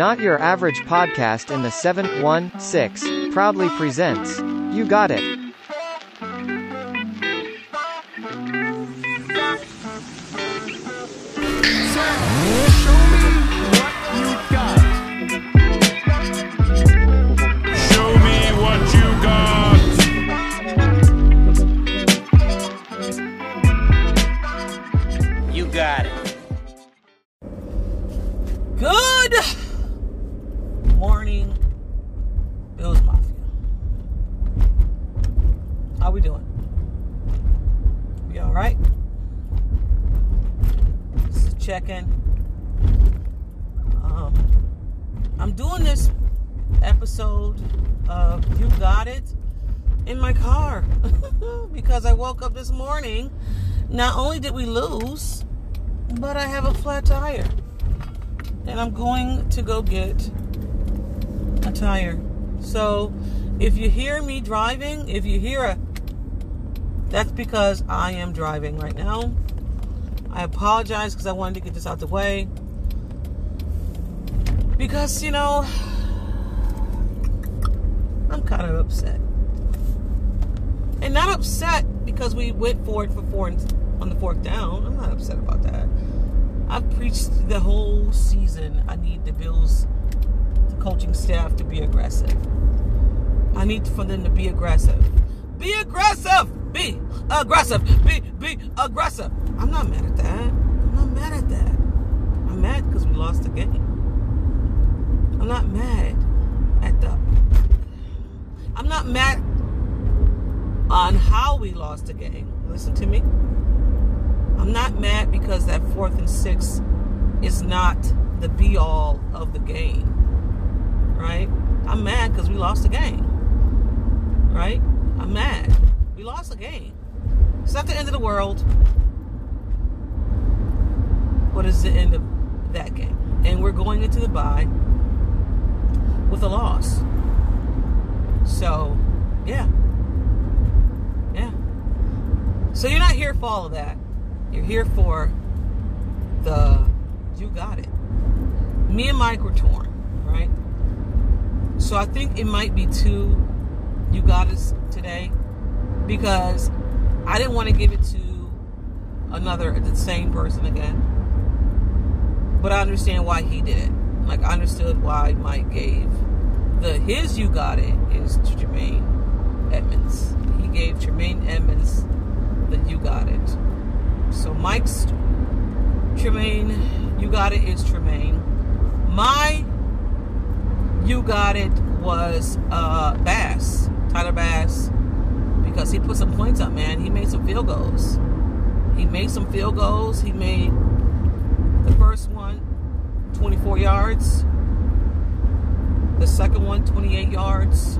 Not Your Average Podcast in the 716 proudly presents You Got It. I'm doing this episode of You Got It in my car because I woke up this morning. Not only did we lose, but I have a flat tire and I'm going to go get a tire. So if you hear me driving, if you hear a that's because I am driving right now. I apologize because I wanted to get this out the way. Because, you know, I'm kind of upset. And not upset because we went for it for four on the fourth down. I'm not upset about that. I've preached the whole season. I need the Bills, the coaching staff to be aggressive. I need for them to be aggressive. Be aggressive. Be aggressive. Be be aggressive. I'm not mad at that. I'm not mad at that. I'm mad because we lost the game. I'm not mad at the. I'm not mad on lost the game. Listen to me. I'm not mad because that fourth and six is not the be all of the game. Right? I'm mad because we lost the game. Right? I'm mad. We lost the game. It's not the end of the world. What is the end of that game? And we're going into the bye with a loss. So. Yeah. So you're not here for all of that. You're here for the you got it. Me and Mike were torn, right? So I think it might be two you got us today because I didn't want to give it to another the same person again. But I understand why he did it. Like I understood why Mike gave the his you got it is to Jermaine Edmunds. He gave Jermaine Edmunds the you got it. So Mike's Tremaine, you got it is Tremaine. My you got it was uh Bass, Tyler Bass, because he put some points up, man. He made some field goals. He made some field goals. He made the first one 24 yards. The second one 28 yards.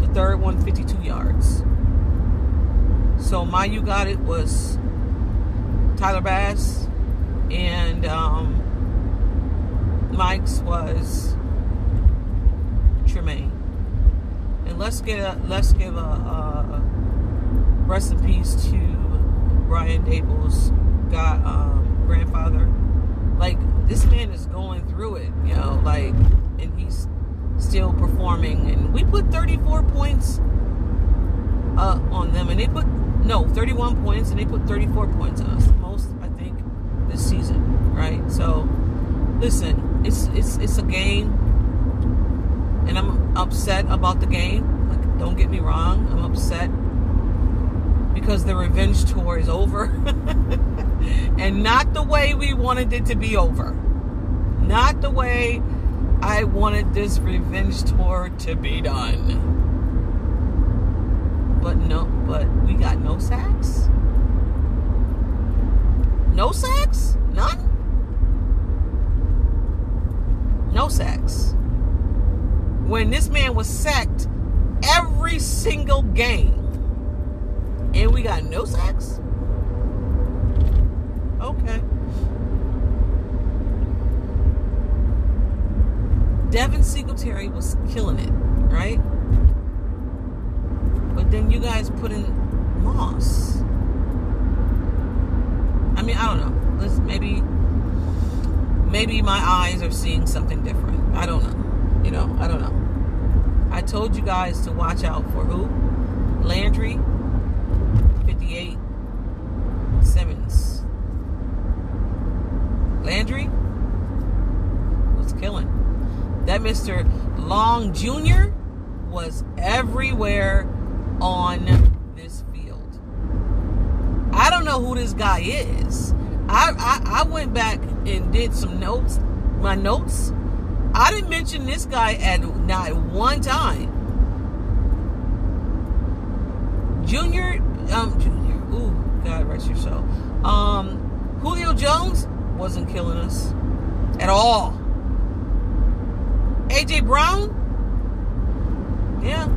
The third one 52 yards. So my you got it was Tyler Bass, and um, Mike's was Tremaine. And let's get a let's give a, a rest in peace to Brian Daboll's got um, grandfather. Like this man is going through it, you know, like, and he's still performing. And we put 34 points uh, on them, and they put no 31 points, and they put 34 points on us. Most I think this season, right? So, listen, it's it's it's a game, and I'm upset about the game. Like, don't get me wrong, I'm upset because the revenge tour is over, and not the way we wanted it to be over. Not the way I wanted this revenge tour to be done. But no, but we got no sacks. No sacks? None? No sacks. When this man was sacked every single game, and we got no sacks? Okay. Devin Singletary was killing it, right? Then you guys put in Moss. I mean, I don't know. Let's maybe maybe my eyes are seeing something different. I don't know. You know, I don't know. I told you guys to watch out for who? Landry, 58, Simmons. Landry was killing. That Mr. Long Jr. was everywhere on this field. I don't know who this guy is. I, I, I went back and did some notes, my notes. I didn't mention this guy at not one time. Junior, um, Junior, ooh, God rest your soul. Um, Julio Jones wasn't killing us at all. AJ Brown, yeah.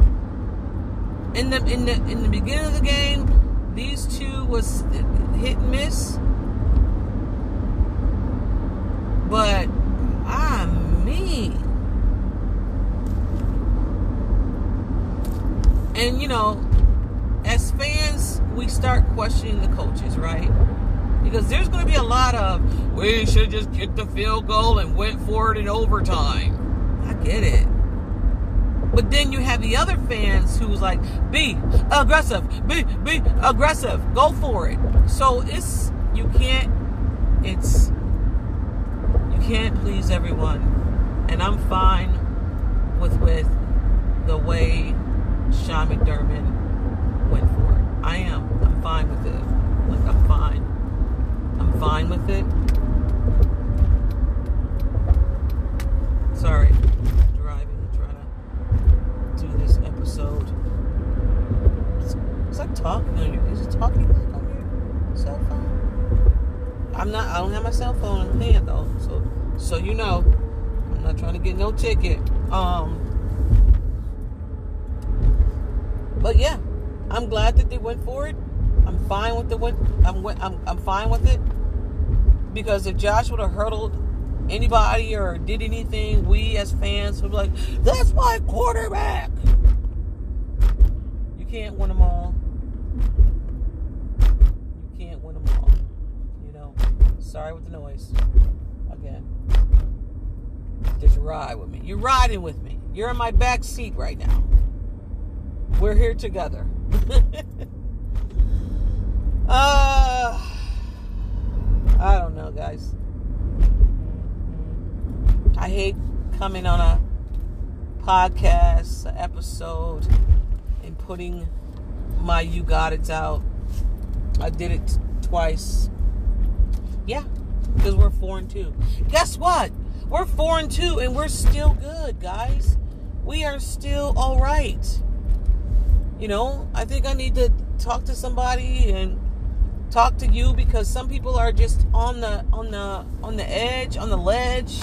In the in the in the beginning of the game, these two was hit and miss. But I mean, and you know, as fans, we start questioning the coaches, right? Because there's going to be a lot of we should just kick the field goal and went for it in overtime. I get it. But then you have the other fans who's like, be aggressive, be be aggressive, go for it. So it's you can't it's you can't please everyone. And I'm fine with with the way Sean McDermott went for it. I am. I'm fine with it. Like I'm fine. I'm fine with it. Sorry, I'm driving, trying to do this episode. Is, is that talking on your? Is it talking like on your cell phone? I'm not. I don't have my cell phone in hand though, so so you know, I'm not trying to get no ticket. Um, but yeah, I'm glad that they went for it. I'm fine with the win. I'm I'm I'm fine with it because if Josh would have hurdled anybody or did anything, we as fans would be like, "That's my quarterback." You can't win them all. You can't win them all. You know. Sorry with the noise. Again. Just ride with me. You're riding with me. You're in my back seat right now. We're here together. uh, I don't know, guys. I hate coming on a podcast episode and putting my you got it out. I did it twice. Yeah, because we're four and two. Guess what? We're four and two, and we're still good, guys. We are still all right. You know, I think I need to talk to somebody and talk to you because some people are just on the on the on the edge, on the ledge.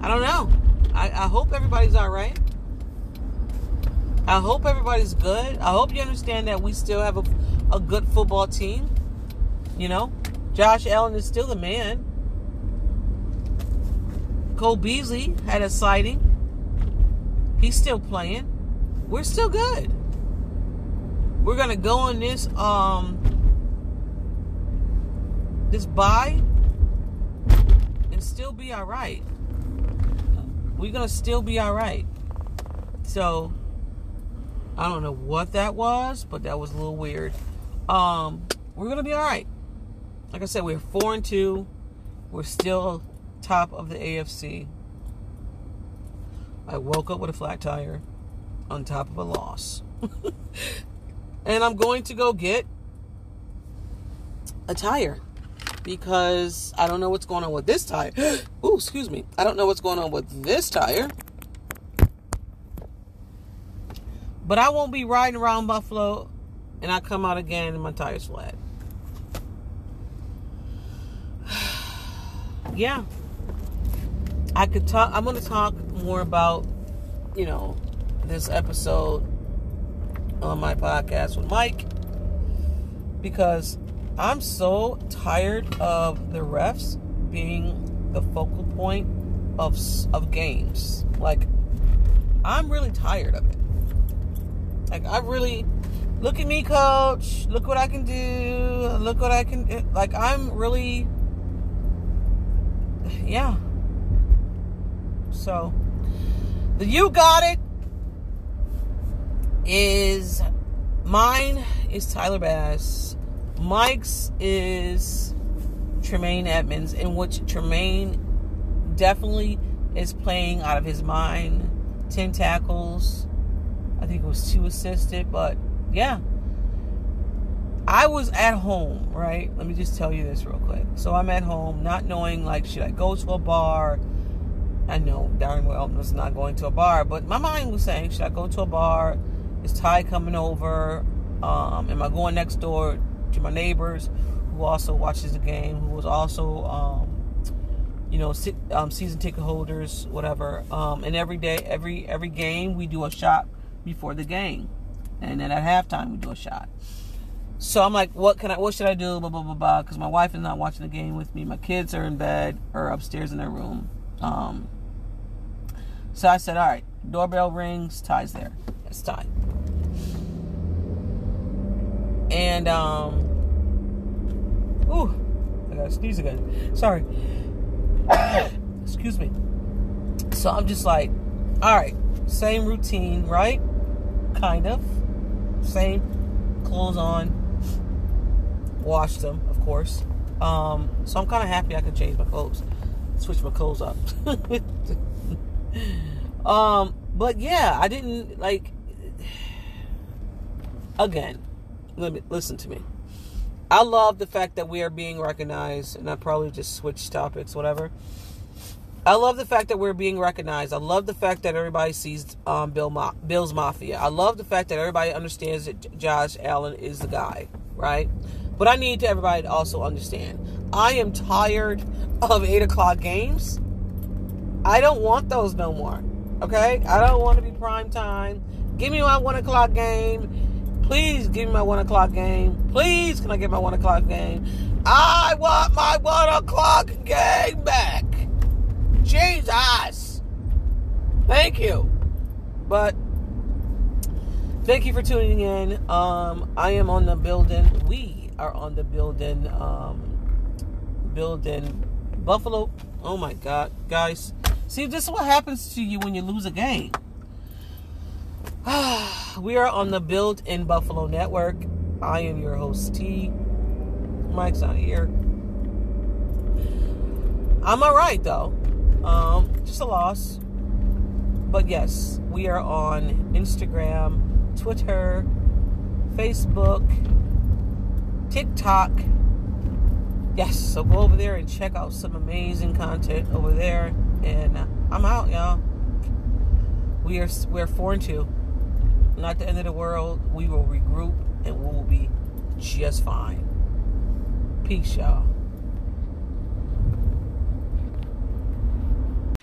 I don't know. I, I hope everybody's all right. I hope everybody's good. I hope you understand that we still have a, a good football team. You know, Josh Allen is still the man. Cole Beasley had a sighting. He's still playing. We're still good. We're gonna go on this um this bye and still be all right. We're gonna still be all right. So I don't know what that was, but that was a little weird. Um, we're gonna be all right. Like I said, we're four and two. We're still top of the AFC. I woke up with a flat tire on top of a loss. and I'm going to go get a tire because I don't know what's going on with this tire. Ooh, excuse me. I don't know what's going on with this tire. But I won't be riding around Buffalo and I come out again and my tires flat. yeah. I could talk I'm gonna talk more about, you know, this episode on my podcast with Mike because I'm so tired of the refs being the focal point of of games. Like I'm really tired of it. Like I really look at me, coach. Look what I can do. Look what I can. Eh, like I'm really, yeah. So the you got it is mine is Tyler Bass. Mike's is Tremaine Edmunds, in which Tremaine definitely is playing out of his mind. 10 tackles. I think it was two assisted, but yeah. I was at home, right? Let me just tell you this real quick. So I'm at home, not knowing, like, should I go to a bar? I know darn well I was not going to a bar, but my mind was saying, should I go to a bar? Is Ty coming over? Um, am I going next door to my neighbors who also watches the game, who was also, um, you know, um, season ticket holders, whatever. Um, and every day, every every game, we do a shot before the game, and then at halftime we do a shot. So I'm like, what can I? What should I do? Blah blah blah blah. Because my wife is not watching the game with me. My kids are in bed or upstairs in their room. Um, so I said, all right. Doorbell rings. Ty's there. It's Ty. And um, ooh, I gotta sneeze again. Sorry. Excuse me. So I'm just like, all right, same routine, right? Kind of. Same clothes on. Washed them, of course. Um, so I'm kind of happy I could change my clothes, switch my clothes up. um, but yeah, I didn't like. Again, let me listen to me. I love the fact that we are being recognized, and I probably just switched topics, whatever. I love the fact that we're being recognized. I love the fact that everybody sees um, Bill Ma- Bill's Mafia. I love the fact that everybody understands that Josh Allen is the guy, right? But I need to everybody to also understand. I am tired of eight o'clock games. I don't want those no more. Okay, I don't want to be prime time. Give me my one o'clock game. Please give me my one o'clock game. Please, can I get my one o'clock game? I want my one o'clock game back. Jesus. Thank you. But thank you for tuning in. Um, I am on the building. We are on the building. Um, building Buffalo. Oh my God, guys. See, this is what happens to you when you lose a game. we are on the Build in Buffalo Network. I am your host, T. Mike's not here. I'm alright though. Um, just a loss. But yes, we are on Instagram, Twitter, Facebook, TikTok. Yes, so go over there and check out some amazing content over there. And I'm out, y'all. We are we're four and two not the end of the world. We will regroup and we will be just fine. Peace, y'all.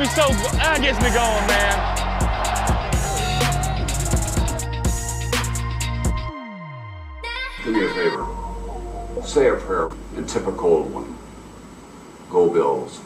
Me so, that gets me going, man. Do me a favor. Say a prayer in typical one. Go Bills.